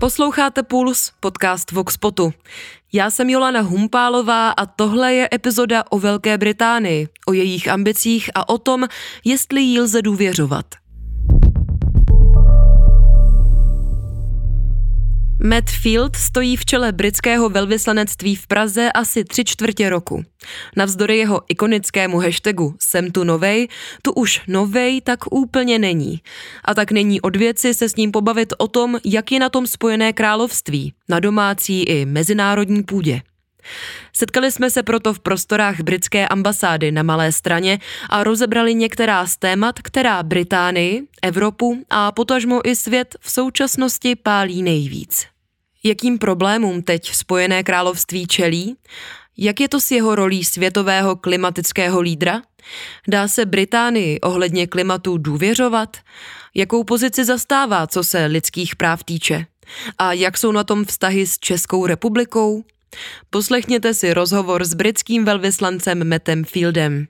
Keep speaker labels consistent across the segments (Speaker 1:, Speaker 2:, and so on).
Speaker 1: Posloucháte Puls, podcast Voxpotu. Já jsem Jolana Humpálová a tohle je epizoda o Velké Británii, o jejich ambicích a o tom, jestli jí lze důvěřovat. Matt Field stojí v čele britského velvyslanectví v Praze asi tři čtvrtě roku. Navzdory jeho ikonickému hashtagu Jsem tu novej, tu už novej tak úplně není. A tak není od věci se s ním pobavit o tom, jak je na tom spojené království, na domácí i mezinárodní půdě. Setkali jsme se proto v prostorách britské ambasády na Malé straně a rozebrali některá z témat, která Británii, Evropu a potažmo i svět v současnosti pálí nejvíc. Jakým problémům teď Spojené království čelí? Jak je to s jeho rolí světového klimatického lídra? Dá se Británii ohledně klimatu důvěřovat? Jakou pozici zastává, co se lidských práv týče? A jak jsou na tom vztahy s Českou republikou? Poslechněte si rozhovor s britským velvyslancem Mattem Fieldem.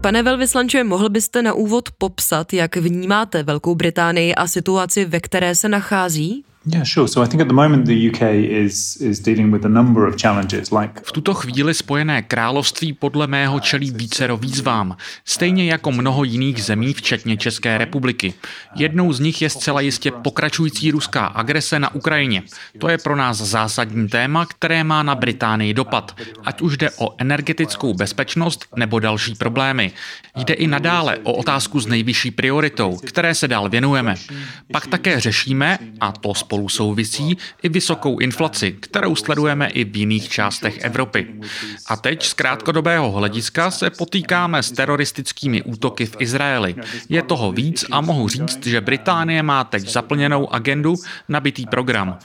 Speaker 1: Pane velvyslanče, mohl byste na úvod popsat, jak vnímáte Velkou Británii a situaci, ve které se nachází?
Speaker 2: V tuto chvíli Spojené království podle mého čelí vícero výzvám, stejně jako mnoho jiných zemí, včetně České republiky. Jednou z nich je zcela jistě pokračující ruská agrese na Ukrajině. To je pro nás zásadní téma, které má na Británii dopad, ať už jde o energetickou bezpečnost nebo další problémy. Jde i nadále o otázku s nejvyšší prioritou, které se dál věnujeme. Pak také řešíme, a to spolu souvisí i vysokou inflaci, kterou sledujeme i v jiných částech Evropy. A teď z krátkodobého hlediska se potýkáme s teroristickými útoky v Izraeli. Je toho víc a mohu říct, že Británie má teď zaplněnou agendu, nabitý program.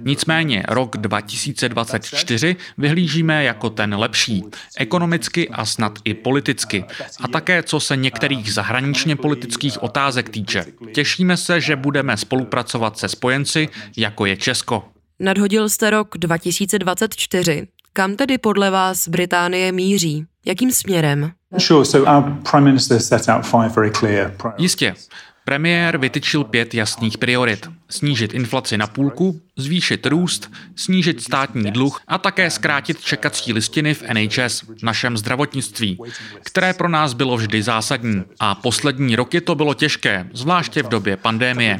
Speaker 2: Nicméně rok 2024 vyhlížíme jako ten lepší, ekonomicky a snad i politicky. A také co se některých zahraničně politických otázek týče. Těšíme se, že budeme spolupracovat se spojenci, jako je Česko.
Speaker 1: Nadhodil jste rok 2024. Kam tedy podle vás Británie míří? Jakým směrem?
Speaker 2: Jistě. Premiér vytyčil pět jasných priorit. Snížit inflaci na půlku, zvýšit růst, snížit státní dluh a také zkrátit čekací listiny v NHS, našem zdravotnictví, které pro nás bylo vždy zásadní. A poslední roky to bylo těžké, zvláště v době pandémie.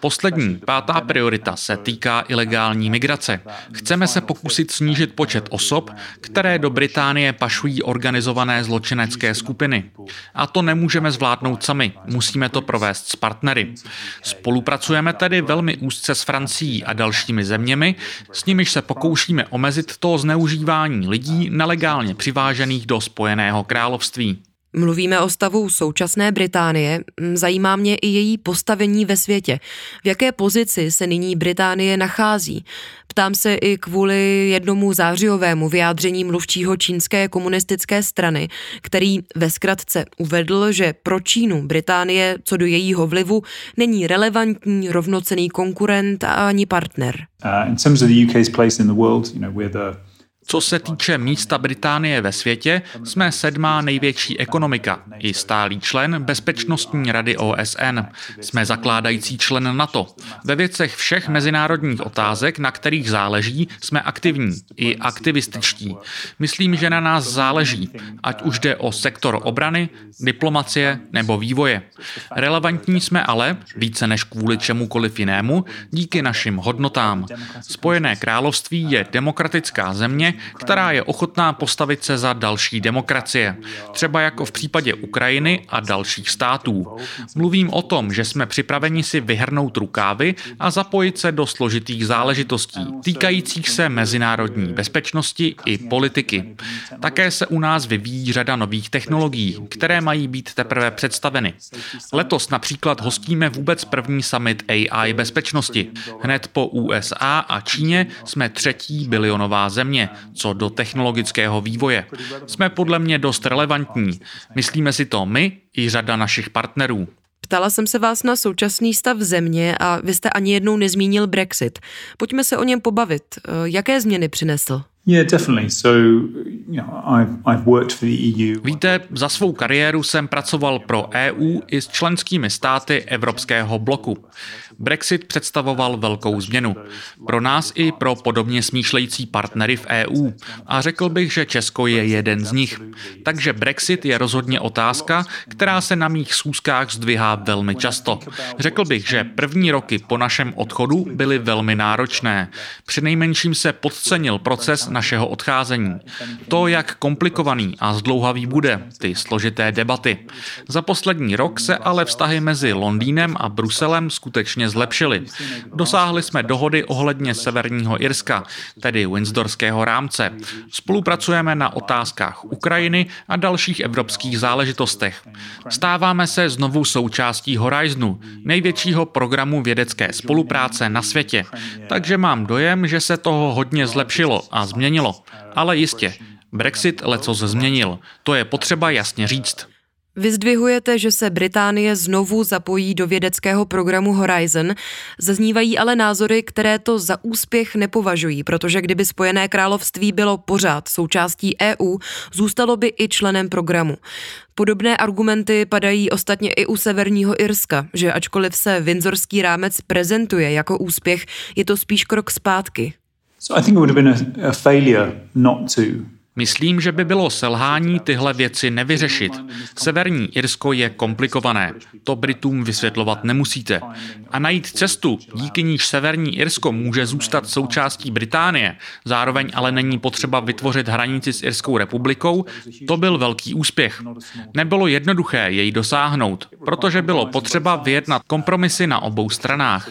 Speaker 2: Poslední, pátá priorita se týká ilegální migrace. Chceme se pokusit snížit počet osob, které do Británie pašují organizované zločinecké skupiny. A to nemůžeme zvládnout sami, musíme to provést s partnery. Spolupracujeme tedy velmi úzce s Francií a dalšími zeměmi, s nimiž se pokoušíme omezit to zneužívání lidí nelegálně přivážených do Spojeného království.
Speaker 1: Mluvíme o stavu současné Británie. Zajímá mě i její postavení ve světě. V jaké pozici se nyní Británie nachází? Ptám se i kvůli jednomu zářijovému vyjádření mluvčího čínské komunistické strany, který ve zkratce uvedl, že pro Čínu Británie co do jejího vlivu není relevantní rovnocený konkurent ani partner. Uh, in terms of the UK's place in the world, you know, we're the
Speaker 2: co se týče místa Británie ve světě, jsme sedmá největší ekonomika, i stálý člen Bezpečnostní rady OSN. Jsme zakládající člen NATO. Ve věcech všech mezinárodních otázek, na kterých záleží, jsme aktivní, i aktivističtí. Myslím, že na nás záleží, ať už jde o sektor obrany, diplomacie nebo vývoje. Relevantní jsme ale, více než kvůli čemukoliv jinému, díky našim hodnotám. Spojené království je demokratická země, která je ochotná postavit se za další demokracie, třeba jako v případě Ukrajiny a dalších států. Mluvím o tom, že jsme připraveni si vyhrnout rukávy a zapojit se do složitých záležitostí týkajících se mezinárodní bezpečnosti i politiky. Také se u nás vyvíjí řada nových technologií, které mají být teprve představeny. Letos například hostíme vůbec první summit AI bezpečnosti. Hned po USA a Číně jsme třetí bilionová země, co do technologického vývoje. Jsme podle mě dost relevantní. Myslíme si to my i řada našich partnerů.
Speaker 1: Ptala jsem se vás na současný stav země a vy jste ani jednou nezmínil Brexit. Pojďme se o něm pobavit. Jaké změny přinesl?
Speaker 2: Víte, za svou kariéru jsem pracoval pro EU i s členskými státy Evropského bloku. Brexit představoval velkou změnu. Pro nás i pro podobně smýšlející partnery v EU. A řekl bych, že Česko je jeden z nich. Takže Brexit je rozhodně otázka, která se na mých schůzkách zdvihá velmi často. Řekl bych, že první roky po našem odchodu byly velmi náročné. Přinejmenším se podcenil proces našeho odcházení. To, jak komplikovaný a zdlouhavý bude, ty složité debaty. Za poslední rok se ale vztahy mezi Londýnem a Bruselem skutečně zlepšily. Dosáhli jsme dohody ohledně Severního Irska, tedy Windsorského rámce. Spolupracujeme na otázkách Ukrajiny a dalších evropských záležitostech. Stáváme se znovu součástí Horizonu, největšího programu vědecké spolupráce na světě. Takže mám dojem, že se toho hodně zlepšilo a změnilo. Ale jistě, Brexit lecos změnil. To je potřeba jasně říct.
Speaker 1: Vyzdvihujete, že se Británie znovu zapojí do vědeckého programu Horizon, zaznívají ale názory, které to za úspěch nepovažují, protože kdyby Spojené království bylo pořád součástí EU, zůstalo by i členem programu. Podobné argumenty padají ostatně i u Severního Irska, že ačkoliv se Windsorský rámec prezentuje jako úspěch, je to spíš krok zpátky. So I think it would have been a, a failure
Speaker 2: not to Myslím, že by bylo selhání tyhle věci nevyřešit. Severní Irsko je komplikované. To Britům vysvětlovat nemusíte. A najít cestu, díky níž Severní Irsko může zůstat součástí Británie, zároveň ale není potřeba vytvořit hranici s Irskou republikou, to byl velký úspěch. Nebylo jednoduché jej dosáhnout, protože bylo potřeba vyjednat kompromisy na obou stranách.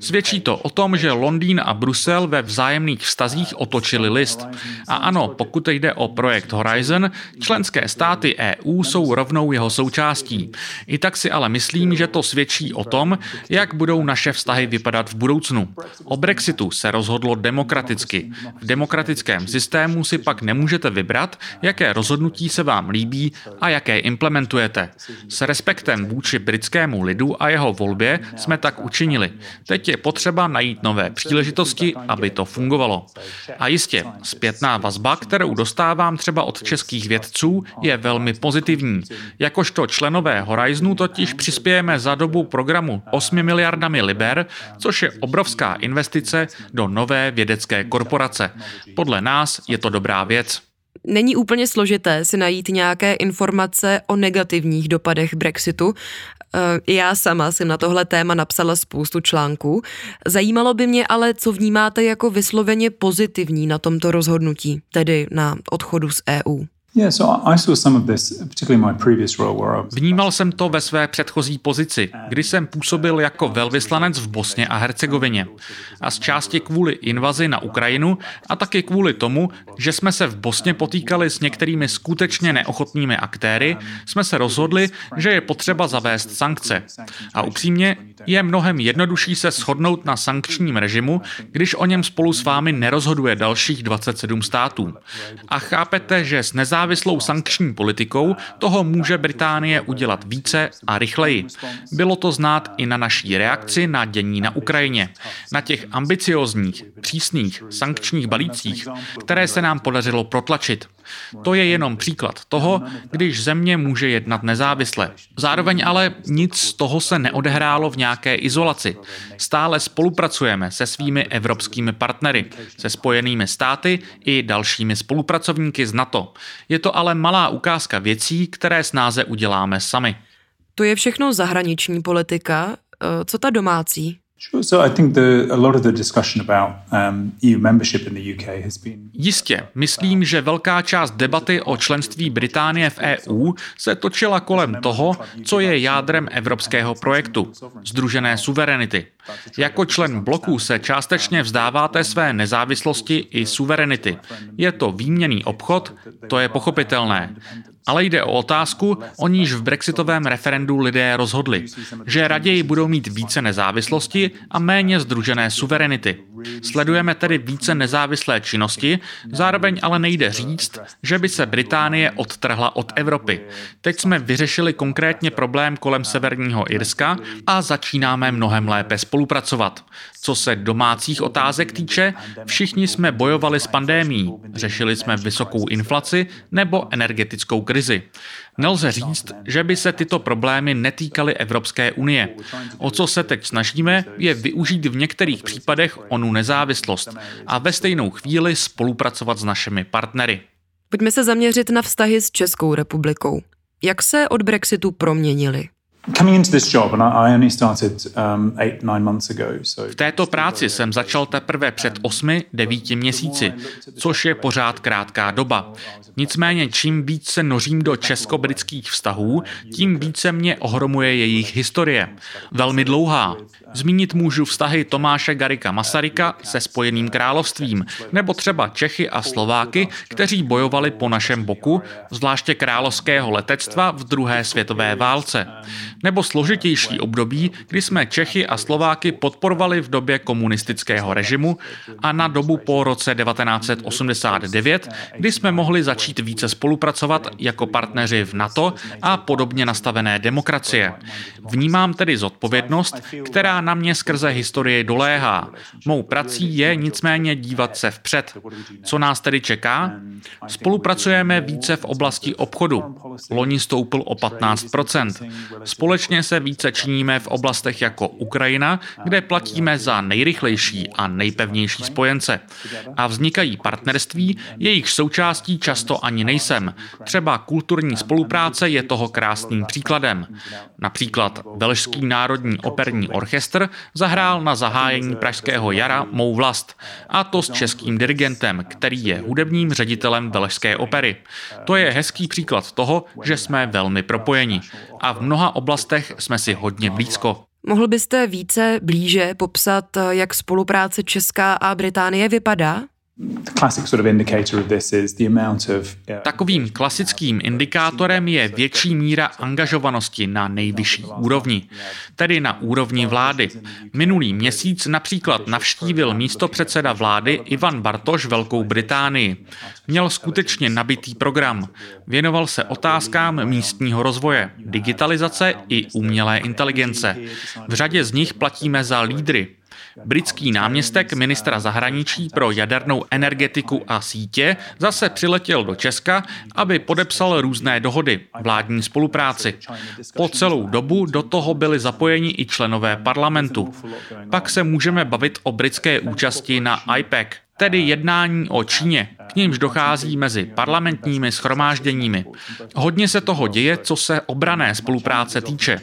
Speaker 2: Svědčí to o tom, že Londýn a Brusel ve vzájemných vztazích otočili list. A ano, pokud jde o projekt Horizon, členské státy EU jsou rovnou jeho součástí. I tak si ale myslím, že to svědčí o tom, jak budou naše vztahy vypadat v budoucnu. O Brexitu se rozhodlo demokraticky. V demokratickém systému si pak nemůžete vybrat, jaké rozhodnutí se vám líbí a jaké implementujete. S respektem vůči britskému lidu a jeho volbě jsme tak učinili. Teď je potřeba najít nové příležitosti, aby to fungovalo. A jistě, zpětná vazba, kterou dostávám třeba od českých vědců, je velmi pozitivní. Jakožto členové Horizonu totiž přispějeme za dobu programu 8 miliardami liber, což je obrovská investice do nové vědecké korporace. Podle nás je to dobrá věc.
Speaker 1: Není úplně složité si najít nějaké informace o negativních dopadech Brexitu. Eh, já sama jsem na tohle téma napsala spoustu článků. Zajímalo by mě ale, co vnímáte jako vysloveně pozitivní na tomto rozhodnutí, tedy na odchodu z EU.
Speaker 2: Vnímal jsem to ve své předchozí pozici, kdy jsem působil jako velvyslanec v Bosně a Hercegovině. A z části kvůli invazi na Ukrajinu a taky kvůli tomu, že jsme se v Bosně potýkali s některými skutečně neochotnými aktéry, jsme se rozhodli, že je potřeba zavést sankce. A upřímně, je mnohem jednodušší se shodnout na sankčním režimu, když o něm spolu s vámi nerozhoduje dalších 27 států. A chápete, že s nezávislou sankční politikou toho může Británie udělat více a rychleji. Bylo to znát i na naší reakci na dění na Ukrajině, na těch ambiciozních, přísných sankčních balících, které se nám podařilo protlačit. To je jenom příklad toho, když země může jednat nezávisle. Zároveň ale nic z toho se neodehrálo v nějaké izolaci. Stále spolupracujeme se svými evropskými partnery, se spojenými státy i dalšími spolupracovníky z NATO. Je to ale malá ukázka věcí, které snáze uděláme sami.
Speaker 1: To je všechno zahraniční politika. Eh, co ta domácí?
Speaker 2: Jistě, myslím, že velká část debaty o členství Británie v EU se točila kolem toho, co je jádrem evropského projektu – združené suverenity. Jako člen bloku se částečně vzdáváte své nezávislosti i suverenity. Je to výměný obchod, to je pochopitelné. Ale jde o otázku, o níž v brexitovém referendu lidé rozhodli, že raději budou mít více nezávislosti a méně združené suverenity. Sledujeme tedy více nezávislé činnosti, zároveň ale nejde říct, že by se Británie odtrhla od Evropy. Teď jsme vyřešili konkrétně problém kolem Severního Irska a začínáme mnohem lépe spolupracovat. Co se domácích otázek týče, všichni jsme bojovali s pandémií, řešili jsme vysokou inflaci nebo energetickou krizi. Nelze říct, že by se tyto problémy netýkaly Evropské unie. O co se teď snažíme, je využít v některých případech onu nezávislost a ve stejnou chvíli spolupracovat s našimi partnery.
Speaker 1: Pojďme se zaměřit na vztahy s Českou republikou. Jak se od Brexitu
Speaker 2: V této práci jsem začal teprve před 8-9 měsíci, což je pořád krátká doba. Nicméně čím víc se nořím do česko-britských vztahů, tím více mě ohromuje jejich historie. Velmi dlouhá. Zmínit můžu vztahy Tomáše Garika Masaryka se Spojeným královstvím, nebo třeba Čechy a Slováky, kteří bojovali po našem boku, zvláště královského letectva v druhé světové válce nebo složitější období, kdy jsme Čechy a Slováky podporovali v době komunistického režimu a na dobu po roce 1989, kdy jsme mohli začít více spolupracovat jako partneři v NATO a podobně nastavené demokracie. Vnímám tedy zodpovědnost, která na mě skrze historii doléhá. Mou prací je nicméně dívat se vpřed. Co nás tedy čeká? Spolupracujeme více v oblasti obchodu. Loni stoupil o 15%. Společně se více činíme v oblastech jako Ukrajina, kde platíme za nejrychlejší a nejpevnější spojence. A vznikají partnerství, jejich součástí často ani nejsem. Třeba kulturní spolupráce je toho krásným příkladem. Například Velšský národní operní orchestr zahrál na zahájení Pražského jara Mou vlast. A to s českým dirigentem, který je hudebním ředitelem Velšské opery. To je hezký příklad toho, že jsme velmi propojeni. A v mnoha oblastech jsme si hodně blízko.
Speaker 1: Mohl byste více blíže popsat, jak spolupráce Česká a Británie vypadá?
Speaker 2: Takovým klasickým indikátorem je větší míra angažovanosti na nejvyšší úrovni, tedy na úrovni vlády. Minulý měsíc například navštívil místo předseda vlády Ivan Bartoš Velkou Británii. Měl skutečně nabitý program. Věnoval se otázkám místního rozvoje, digitalizace i umělé inteligence. V řadě z nich platíme za lídry. Britský náměstek ministra zahraničí pro jadernou energetiku a sítě zase přiletěl do Česka, aby podepsal různé dohody, vládní spolupráci. Po celou dobu do toho byli zapojeni i členové parlamentu. Pak se můžeme bavit o britské účasti na IPEC, tedy jednání o Číně, k nímž dochází mezi parlamentními schromážděními. Hodně se toho děje, co se obrané spolupráce týče.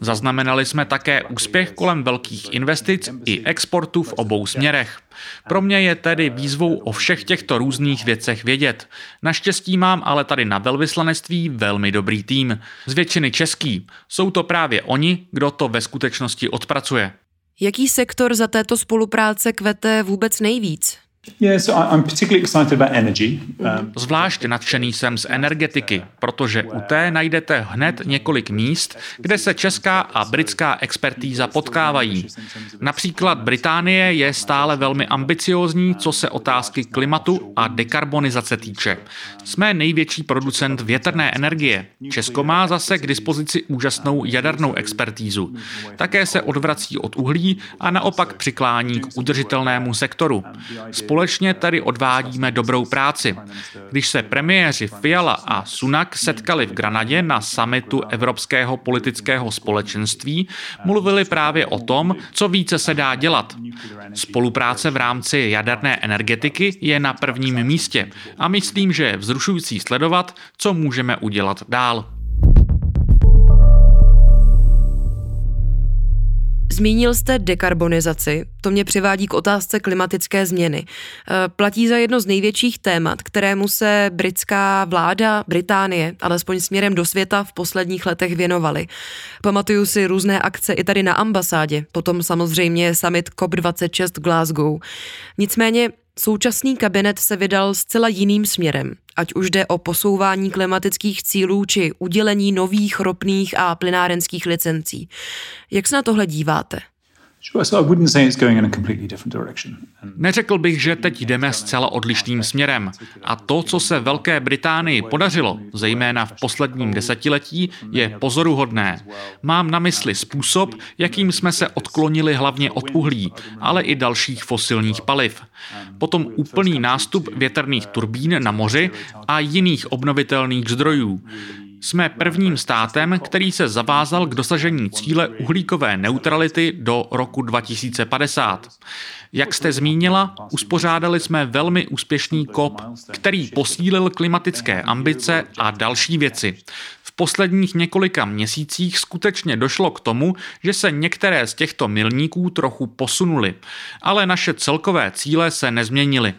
Speaker 2: Zaznamenali jsme také úspěch kolem velkých investic i exportu v obou směrech. Pro mě je tedy výzvou o všech těchto různých věcech vědět. Naštěstí mám ale tady na velvyslanectví velmi dobrý tým. Z většiny český. Jsou to právě oni, kdo to ve skutečnosti odpracuje.
Speaker 1: Jaký sektor za této spolupráce kvete vůbec nejvíc?
Speaker 2: Um, Zvlášť nadšený jsem z energetiky, protože u té najdete hned několik míst, kde se česká a britská expertíza potkávají. Například Británie je stále velmi ambiciózní, co se otázky klimatu a dekarbonizace týče. Jsme největší producent větrné energie. Česko má zase k dispozici úžasnou jadernou expertízu. Také se odvrací od uhlí a naopak přiklání k udržitelnému sektoru. Společně tady odvádíme dobrou práci. Když se premiéři Fiala a Sunak setkali v Granadě na samitu Evropského politického společenství, mluvili právě o tom, co více se dá dělat. Spolupráce v rámci jaderné energetiky je na prvním místě a myslím, že je vzrušující sledovat, co můžeme udělat dál.
Speaker 1: Zmínil jste dekarbonizaci, to mě přivádí k otázce klimatické změny. E, platí za jedno z největších témat, kterému se britská vláda, Británie, alespoň směrem do světa v posledních letech věnovali. Pamatuju si různé akce i tady na ambasádě, potom samozřejmě summit COP26 v Glasgow. Nicméně Současný kabinet se vydal zcela jiným směrem, ať už jde o posouvání klimatických cílů či udělení nových ropných a plynárenských licencí. Jak se na tohle díváte?
Speaker 2: Neřekl bych, že teď jdeme zcela odlišným směrem. A to, co se Velké Británii podařilo, zejména v posledním desetiletí, je pozoruhodné. Mám na mysli způsob, jakým jsme se odklonili hlavně od uhlí, ale i dalších fosilních paliv. Potom úplný nástup větrných turbín na moři a jiných obnovitelných zdrojů. Jsme prvním státem, který se zavázal k dosažení cíle uhlíkové neutrality do roku 2050. Jak jste zmínila, uspořádali jsme velmi úspěšný COP, který posílil klimatické ambice a další věci. V posledních několika měsících skutečně došlo k tomu, že se některé z těchto milníků trochu posunuly, ale naše celkové cíle se nezměnily.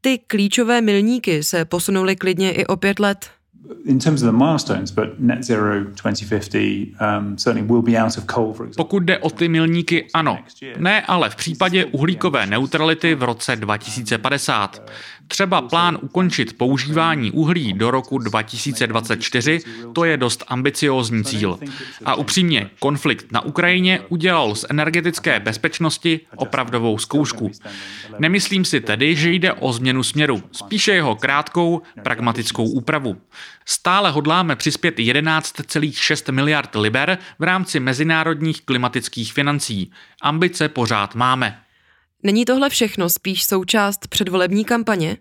Speaker 1: Ty klíčové milníky se posunuly klidně i o pět let
Speaker 2: in terms of the milestones, but net zero 2050 um, certainly will be out of coal, for example. Pokud jde o ty milníky, ano. Ne, ale v případě uhlíkové neutrality v roce 2050. Třeba plán ukončit používání uhlí do roku 2024, to je dost ambiciózní cíl. A upřímně, konflikt na Ukrajině udělal z energetické bezpečnosti opravdovou zkoušku. Nemyslím si tedy, že jde o změnu směru, spíše jeho krátkou, pragmatickou úpravu. Stále hodláme přispět 11,6 miliard liber v rámci mezinárodních klimatických financí. Ambice pořád máme.
Speaker 1: Není tohle všechno spíš součást předvolební kampaně?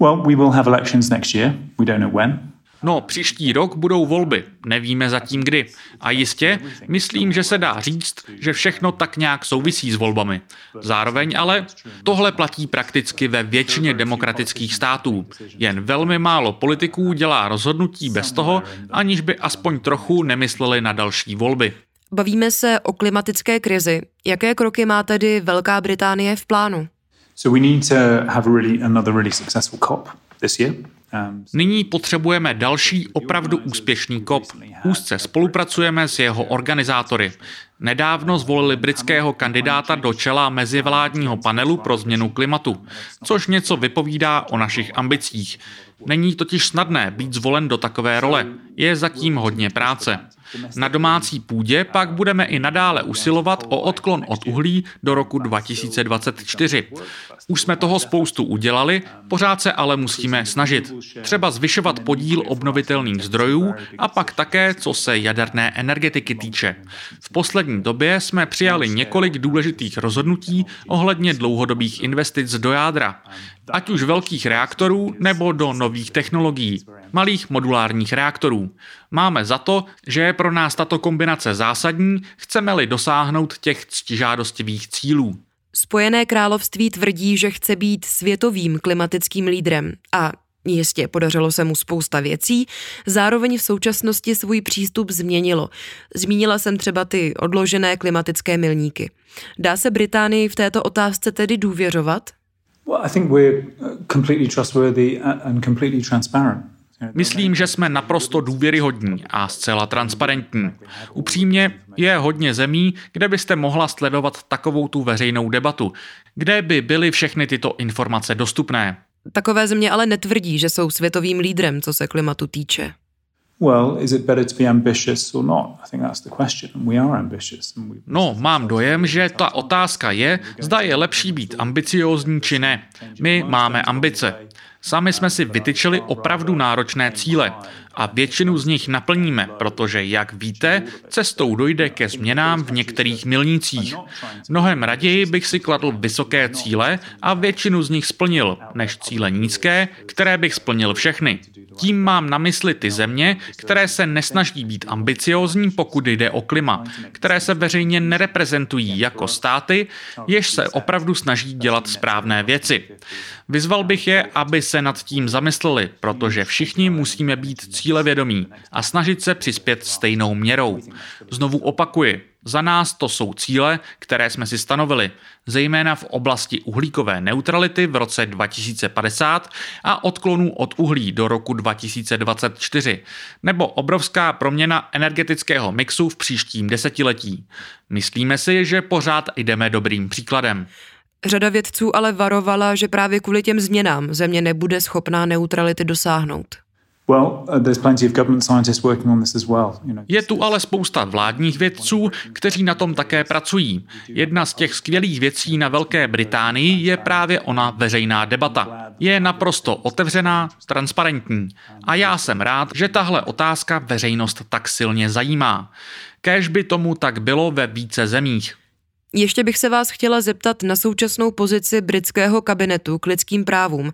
Speaker 2: Well, we will have elections next year. We don't know when. No, příští rok budou volby, nevíme zatím kdy. A jistě, myslím, že se dá říct, že všechno tak nějak souvisí s volbami. Zároveň ale tohle platí prakticky ve většině demokratických států. Jen velmi málo politiků dělá rozhodnutí bez toho, aniž by aspoň trochu nemysleli na další volby.
Speaker 1: Bavíme se o klimatické krizi. Jaké kroky má tedy Velká Británie v plánu? So we need to have really another really successful COP
Speaker 2: this year. Um, Nyní potřebujeme další opravdu úspěšný COP. Úzce spolupracujeme s jeho organizátory. Nedávno zvolili britského kandidáta do čela mezivládního panelu pro změnu klimatu, což něco vypovídá o našich ambicích. Není totiž snadné být zvolen do takové role. Je zatím hodně práce. Na domácí půdě pak budeme i nadále usilovat o odklon od uhlí do roku 2024. Už jsme toho spoustu udělali, pořád se ale musíme snažit. Třeba zvyšovat podíl obnovitelných zdrojů a pak také, co se jaderné energetiky týče. V poslední době jsme přijali několik důležitých rozhodnutí ohledně dlouhodobých investic do jádra ať už velkých reaktorů nebo do nových technologií, malých modulárních reaktorů. Máme za to, že je pro nás tato kombinace zásadní, chceme-li dosáhnout těch ctižádostivých cílů.
Speaker 1: Spojené království tvrdí, že chce být světovým klimatickým lídrem a Jistě, podařilo se mu spousta věcí, zároveň v současnosti svůj přístup změnilo. Zmínila jsem třeba ty odložené klimatické milníky. Dá se Británii v této otázce tedy důvěřovat?
Speaker 2: Myslím, že jsme naprosto důvěryhodní a zcela transparentní. Upřímně je hodně zemí, kde byste mohla sledovat takovou tu veřejnou debatu, kde by byly všechny tyto informace dostupné.
Speaker 1: Takové země ale netvrdí, že jsou světovým lídrem, co se klimatu týče.
Speaker 2: No, mám dojem, že ta otázka je, zda je lepší být ambiciózní či ne. My máme ambice. Sami jsme si vytyčili opravdu náročné cíle a většinu z nich naplníme, protože, jak víte, cestou dojde ke změnám v některých milnících. Mnohem raději bych si kladl vysoké cíle a většinu z nich splnil, než cíle nízké, které bych splnil všechny. Tím mám na mysli ty země, které se nesnaží být ambiciózní, pokud jde o klima, které se veřejně nereprezentují jako státy, jež se opravdu snaží dělat správné věci. Vyzval bych je, aby se nad tím zamysleli, protože všichni musíme být cílevědomí a snažit se přispět stejnou měrou. Znovu opakuji, za nás to jsou cíle, které jsme si stanovili, zejména v oblasti uhlíkové neutrality v roce 2050 a odklonu od uhlí do roku 2024, nebo obrovská proměna energetického mixu v příštím desetiletí. Myslíme si, že pořád jdeme dobrým příkladem.
Speaker 1: Řada vědců ale varovala, že právě kvůli těm změnám země nebude schopná neutrality dosáhnout.
Speaker 2: Je tu ale spousta vládních vědců, kteří na tom také pracují. Jedna z těch skvělých věcí na Velké Británii je právě ona veřejná debata. Je naprosto otevřená, transparentní. A já jsem rád, že tahle otázka veřejnost tak silně zajímá. Kéž by tomu tak bylo ve více zemích.
Speaker 1: Ještě bych se vás chtěla zeptat na současnou pozici britského kabinetu k lidským právům.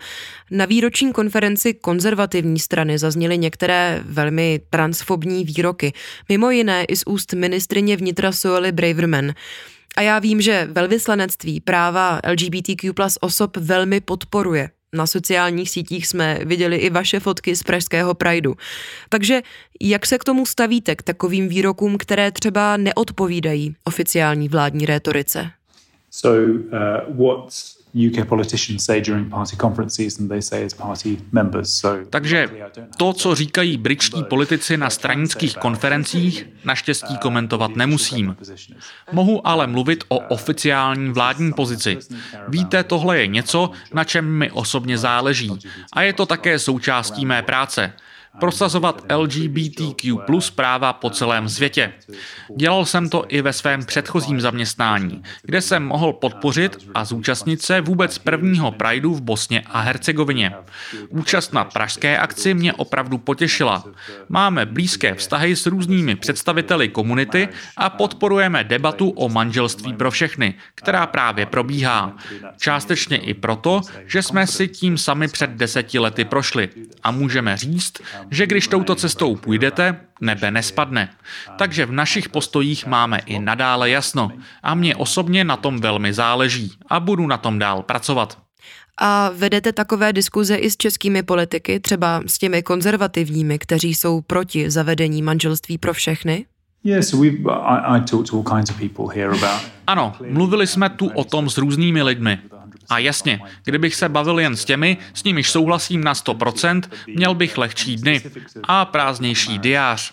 Speaker 1: Na výroční konferenci konzervativní strany zazněly některé velmi transfobní výroky, mimo jiné i z úst ministrině vnitra Soely Braverman. A já vím, že velvyslanectví práva LGBTQ plus osob velmi podporuje. Na sociálních sítích jsme viděli i vaše fotky z pražského Prideu. Takže jak se k tomu stavíte, k takovým výrokům, které třeba neodpovídají oficiální vládní rétorice? So, uh, what's
Speaker 2: UK politicians say during party conferences and they say as party members. So Takže to, co říkají britští politici na stranických konferencích, naštěstí komentovat nemusím. Mohu ale mluvit o oficiální vládní pozici. Víte, tohle je něco, na čem mi osobně záleží. A je to také součástí mé práce prosazovat LGBTQ plus práva po celém světě. Dělal jsem to i ve svém předchozím zaměstnání, kde jsem mohl podpořit a zúčastnit se vůbec prvního Prideu v Bosně a Hercegovině. Účast na pražské akci mě opravdu potěšila. Máme blízké vztahy s různými představiteli komunity a podporujeme debatu o manželství pro všechny, která právě probíhá. Částečně i proto, že jsme si tím sami před deseti lety prošli a můžeme říct, že když touto cestou půjdete, nebe nespadne. Takže v našich postojích máme i nadále jasno a mě osobně na tom velmi záleží a budu na tom dál pracovat.
Speaker 1: A vedete takové diskuze i s českými politiky, třeba s těmi konzervativními, kteří jsou proti zavedení manželství pro všechny?
Speaker 2: Ano, mluvili jsme tu o tom s různými lidmi. A jasně, kdybych se bavil jen s těmi, s nimiž souhlasím na 100%, měl bych lehčí dny a prázdnější diář.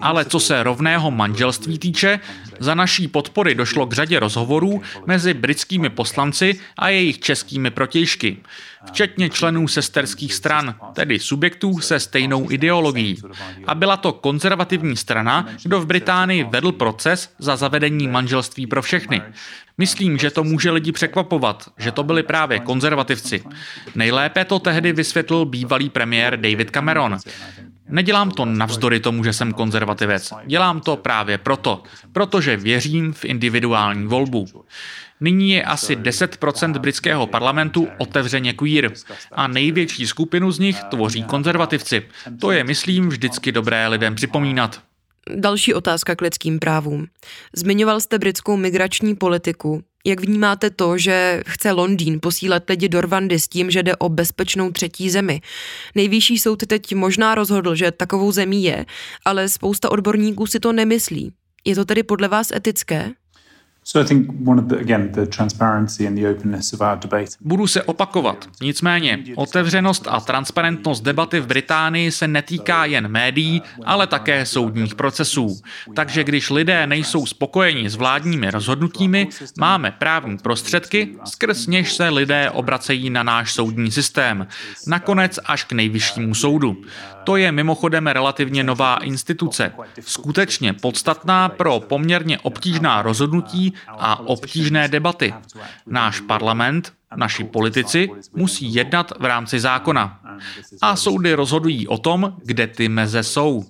Speaker 2: Ale co se rovného manželství týče, za naší podpory došlo k řadě rozhovorů mezi britskými poslanci a jejich českými protějšky, včetně členů sesterských stran, tedy subjektů se stejnou ideologií. A byla to konzervativní strana, kdo v Británii vedl proces za zavedení manželství pro všechny. Myslím, že to může lidi překvapovat, že to byli právě konzervativci. Nejlépe to tehdy vysvětlil bývalý premiér David Cameron. Nedělám to navzdory tomu, že jsem konzervativec. Dělám to právě proto, protože věřím v individuální volbu. Nyní je asi 10% britského parlamentu otevřeně queer a největší skupinu z nich tvoří konzervativci. To je, myslím, vždycky dobré lidem připomínat.
Speaker 1: Další otázka k lidským právům. Zmiňoval jste britskou migrační politiku. Jak vnímáte to, že chce Londýn posílat lidi do Rwandy s tím, že jde o bezpečnou třetí zemi? Nejvyšší soud teď možná rozhodl, že takovou zemí je, ale spousta odborníků si to nemyslí. Je to tedy podle vás etické?
Speaker 2: Budu se opakovat. Nicméně, otevřenost a transparentnost debaty v Británii se netýká jen médií, ale také soudních procesů. Takže když lidé nejsou spokojeni s vládními rozhodnutími, máme právní prostředky, skrz něž se lidé obracejí na náš soudní systém. Nakonec až k nejvyššímu soudu. To je mimochodem relativně nová instituce, skutečně podstatná pro poměrně obtížná rozhodnutí a obtížné debaty. Náš parlament, naši politici musí jednat v rámci zákona. A soudy rozhodují o tom, kde ty meze jsou.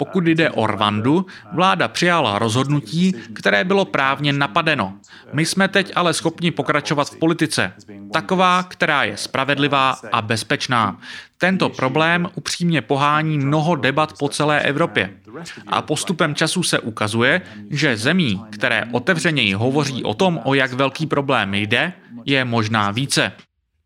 Speaker 2: Pokud jde o Rwandu, vláda přijala rozhodnutí, které bylo právně napadeno. My jsme teď ale schopni pokračovat v politice. Taková, která je spravedlivá a bezpečná. Tento problém upřímně pohání mnoho debat po celé Evropě. A postupem času se ukazuje, že zemí, které otevřeněji hovoří o tom, o jak velký problém jde, je možná více.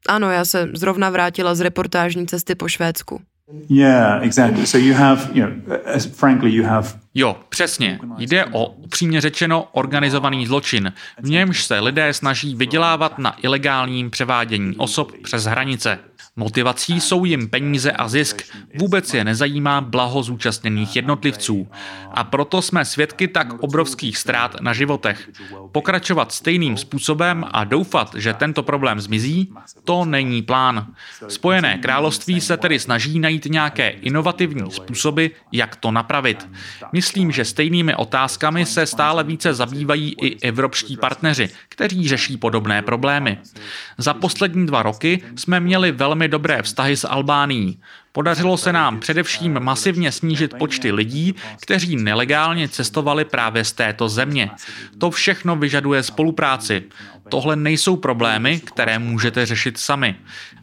Speaker 1: Ano, já se zrovna vrátila z reportážní cesty po Švédsku.
Speaker 3: Yeah, exactly. So you have, you know, frankly, you have
Speaker 2: Jo, přesně. Jde o, upřímně řečeno, organizovaný zločin, v němž se lidé snaží vydělávat na ilegálním převádění osob přes hranice. Motivací jsou jim peníze a zisk, vůbec je nezajímá blaho zúčastněných jednotlivců. A proto jsme svědky tak obrovských ztrát na životech. Pokračovat stejným způsobem a doufat, že tento problém zmizí, to není plán. Spojené království se tedy snaží najít nějaké inovativní způsoby, jak to napravit. Myslím, že stejnými otázkami se stále více zabývají i evropští partneři, kteří řeší podobné problémy. Za poslední dva roky jsme měli velmi dobré vztahy s Albánií. Podařilo se nám především masivně snížit počty lidí, kteří nelegálně cestovali právě z této země. To všechno vyžaduje spolupráci. Tohle nejsou problémy, které můžete řešit sami.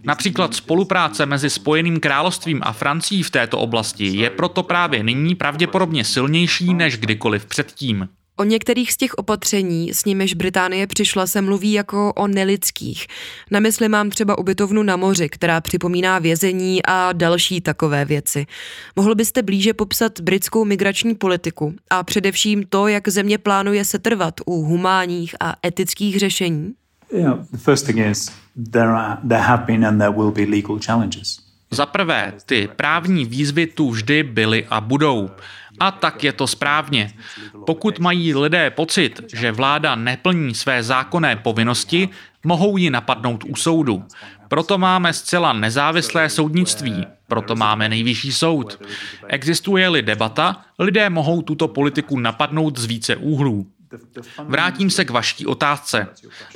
Speaker 2: Například spolupráce mezi Spojeným královstvím a Francií v této oblasti je proto právě nyní pravděpodobně silnější než kdykoliv předtím.
Speaker 1: O některých z těch opatření, s nimiž Británie přišla, se mluví jako o nelidských. Na mysli mám třeba ubytovnu na moři, která připomíná vězení a další takové věci. Mohl byste blíže popsat britskou migrační politiku a především to, jak země plánuje setrvat u humánních a etických řešení?
Speaker 2: Za prvé, ty právní výzvy tu vždy byly a budou. A tak je to správně. Pokud mají lidé pocit, že vláda neplní své zákonné povinnosti, mohou ji napadnout u soudu. Proto máme zcela nezávislé soudnictví, proto máme nejvyšší soud. Existuje-li debata, lidé mohou tuto politiku napadnout z více úhlů. Vrátím se k vaší otázce.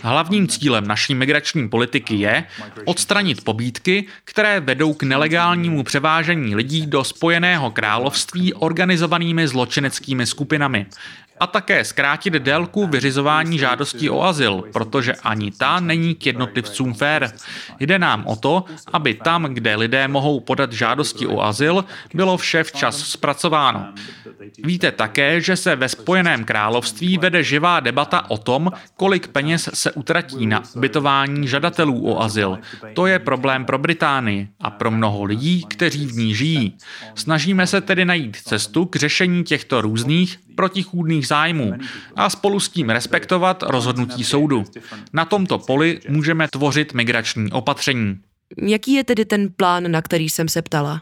Speaker 2: Hlavním cílem naší migrační politiky je odstranit pobídky, které vedou k nelegálnímu převážení lidí do Spojeného království organizovanými zločineckými skupinami a také zkrátit délku vyřizování žádostí o azyl, protože ani ta není k jednotlivcům fér. Jde nám o to, aby tam, kde lidé mohou podat žádosti o azyl, bylo vše včas zpracováno. Víte také, že se ve Spojeném království vede živá debata o tom, kolik peněz se utratí na ubytování žadatelů o azyl. To je problém pro Británii a pro mnoho lidí, kteří v ní žijí. Snažíme se tedy najít cestu k řešení těchto různých protichůdných zájmů a spolu s tím respektovat rozhodnutí soudu. Na tomto poli můžeme tvořit migrační opatření.
Speaker 1: Jaký je tedy ten plán, na který jsem se ptala?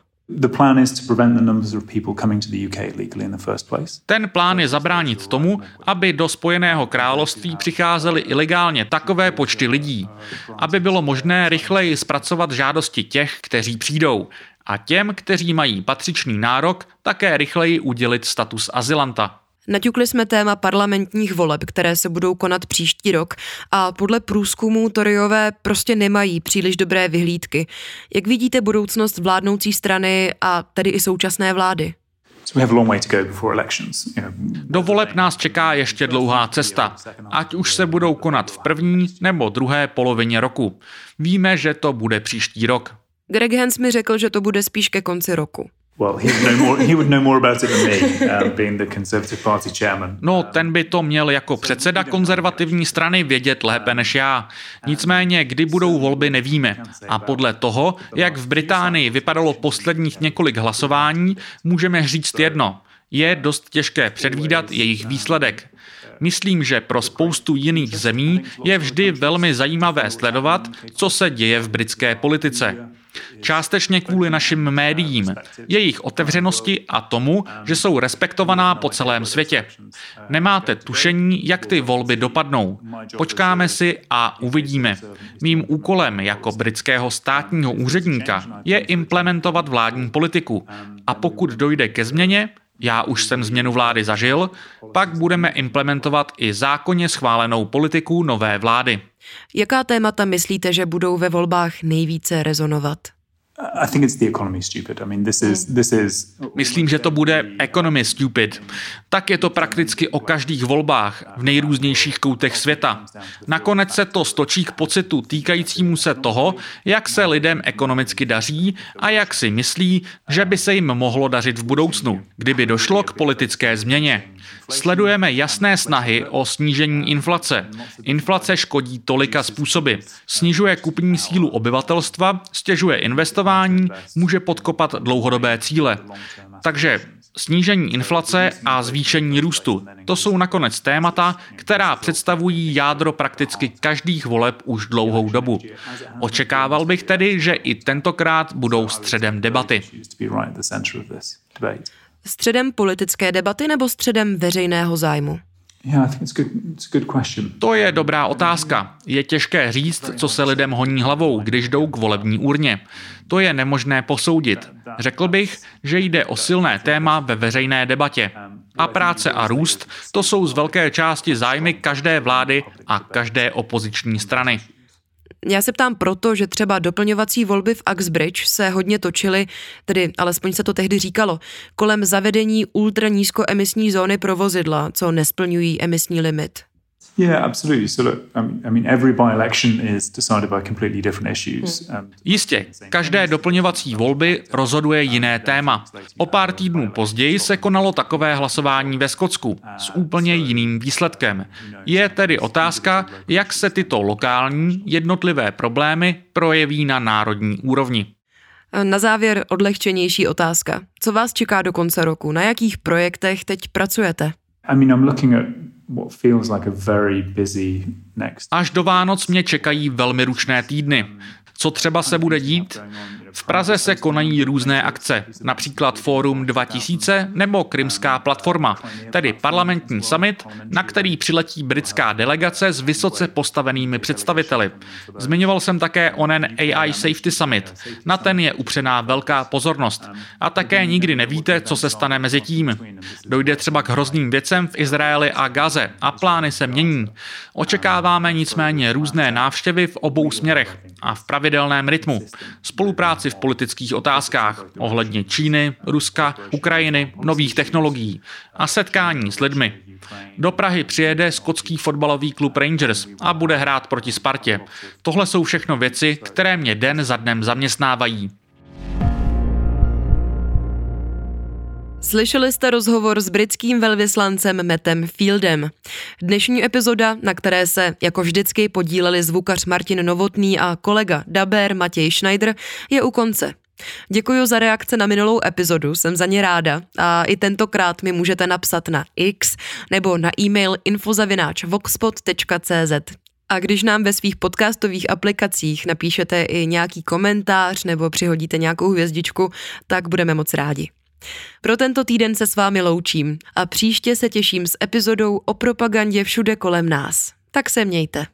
Speaker 2: Ten plán je zabránit tomu, aby do Spojeného království přicházely ilegálně takové počty lidí, aby bylo možné rychleji zpracovat žádosti těch, kteří přijdou, a těm, kteří mají patřičný nárok, také rychleji udělit status azylanta.
Speaker 1: Naťukli jsme téma parlamentních voleb, které se budou konat příští rok a podle průzkumů Toryové prostě nemají příliš dobré vyhlídky. Jak vidíte budoucnost vládnoucí strany a tedy i současné vlády?
Speaker 2: Do voleb nás čeká ještě dlouhá cesta, ať už se budou konat v první nebo druhé polovině roku. Víme, že to bude příští rok.
Speaker 1: Greg Hens mi řekl, že to bude spíš ke konci roku.
Speaker 2: No, ten by to měl jako předseda konzervativní strany vědět lépe než já. Nicméně, kdy budou volby, nevíme. A podle toho, jak v Británii vypadalo posledních několik hlasování, můžeme říct jedno. Je dost těžké předvídat jejich výsledek. Myslím, že pro spoustu jiných zemí je vždy velmi zajímavé sledovat, co se děje v britské politice. Částečně kvůli našim médiím, jejich otevřenosti a tomu, že jsou respektovaná po celém světě. Nemáte tušení, jak ty volby dopadnou. Počkáme si a uvidíme. Mým úkolem jako britského státního úředníka je implementovat vládní politiku. A pokud dojde ke změně, já už jsem změnu vlády zažil, pak budeme implementovat i zákonně schválenou politiku nové vlády.
Speaker 1: Jaká témata myslíte, že budou ve volbách nejvíce rezonovat?
Speaker 2: Myslím, že to bude economy stupid. Tak je to prakticky o každých volbách v nejrůznějších koutech světa. Nakonec se to stočí k pocitu týkajícímu se toho, jak se lidem ekonomicky daří a jak si myslí, že by se jim mohlo dařit v budoucnu, kdyby došlo k politické změně. Sledujeme jasné snahy o snížení inflace. Inflace škodí tolika způsoby. Snižuje kupní sílu obyvatelstva, stěžuje investování, může podkopat dlouhodobé cíle. Takže Snížení inflace a zvýšení růstu. To jsou nakonec témata, která představují jádro prakticky každých voleb už dlouhou dobu. Očekával bych tedy, že i tentokrát budou středem debaty.
Speaker 1: Středem politické debaty nebo středem veřejného zájmu?
Speaker 2: To je dobrá otázka. Je těžké říct, co se lidem honí hlavou, když jdou k volební urně. To je nemožné posoudit. Řekl bych, že jde o silné téma ve veřejné debatě. A práce a růst, to jsou z velké části zájmy každé vlády a každé opoziční strany.
Speaker 1: Já se ptám proto, že třeba doplňovací volby v Uxbridge se hodně točily, tedy alespoň se to tehdy říkalo, kolem zavedení ultranízkoemisní zóny pro vozidla, co nesplňují emisní limit. Yeah, absolutely. So look, I mean, every
Speaker 2: by-election is decided by completely different issues. Jistě, každé doplňovací volby rozhoduje jiné téma. O pár týdnů později se konalo takové hlasování ve Skotsku s úplně jiným výsledkem. Je tedy otázka, jak se tyto lokální jednotlivé problémy projeví na národní úrovni.
Speaker 1: Na závěr odlehčenější otázka. Co vás čeká do konce roku? Na jakých projektech teď pracujete? I mean, I'm looking at
Speaker 2: Až do Vánoc mě čekají velmi ručné týdny. Co třeba se bude dít? V Praze se konají různé akce, například Fórum 2000 nebo Krymská platforma, tedy parlamentní summit, na který přiletí britská delegace s vysoce postavenými představiteli. Zmiňoval jsem také onen AI Safety Summit. Na ten je upřená velká pozornost. A také nikdy nevíte, co se stane mezi tím. Dojde třeba k hrozným věcem v Izraeli a Gaze a plány se mění. Očekáváme nicméně různé návštěvy v obou směrech a v pravidelném rytmu. Spolupráce spolupráci v politických otázkách ohledně Číny, Ruska, Ukrajiny, nových technologií a setkání s lidmi. Do Prahy přijede skotský fotbalový klub Rangers a bude hrát proti Spartě. Tohle jsou všechno věci, které mě den za dnem zaměstnávají.
Speaker 1: Slyšeli jste rozhovor s britským velvyslancem Metem Fieldem. Dnešní epizoda, na které se jako vždycky podíleli zvukař Martin Novotný a kolega Daber Matěj Schneider, je u konce. Děkuji za reakce na minulou epizodu, jsem za ně ráda a i tentokrát mi můžete napsat na X nebo na e-mail infozavináč.voxpot.cz. A když nám ve svých podcastových aplikacích napíšete i nějaký komentář nebo přihodíte nějakou hvězdičku, tak budeme moc rádi. Pro tento týden se s vámi loučím a příště se těším s epizodou o propagandě všude kolem nás. Tak se mějte.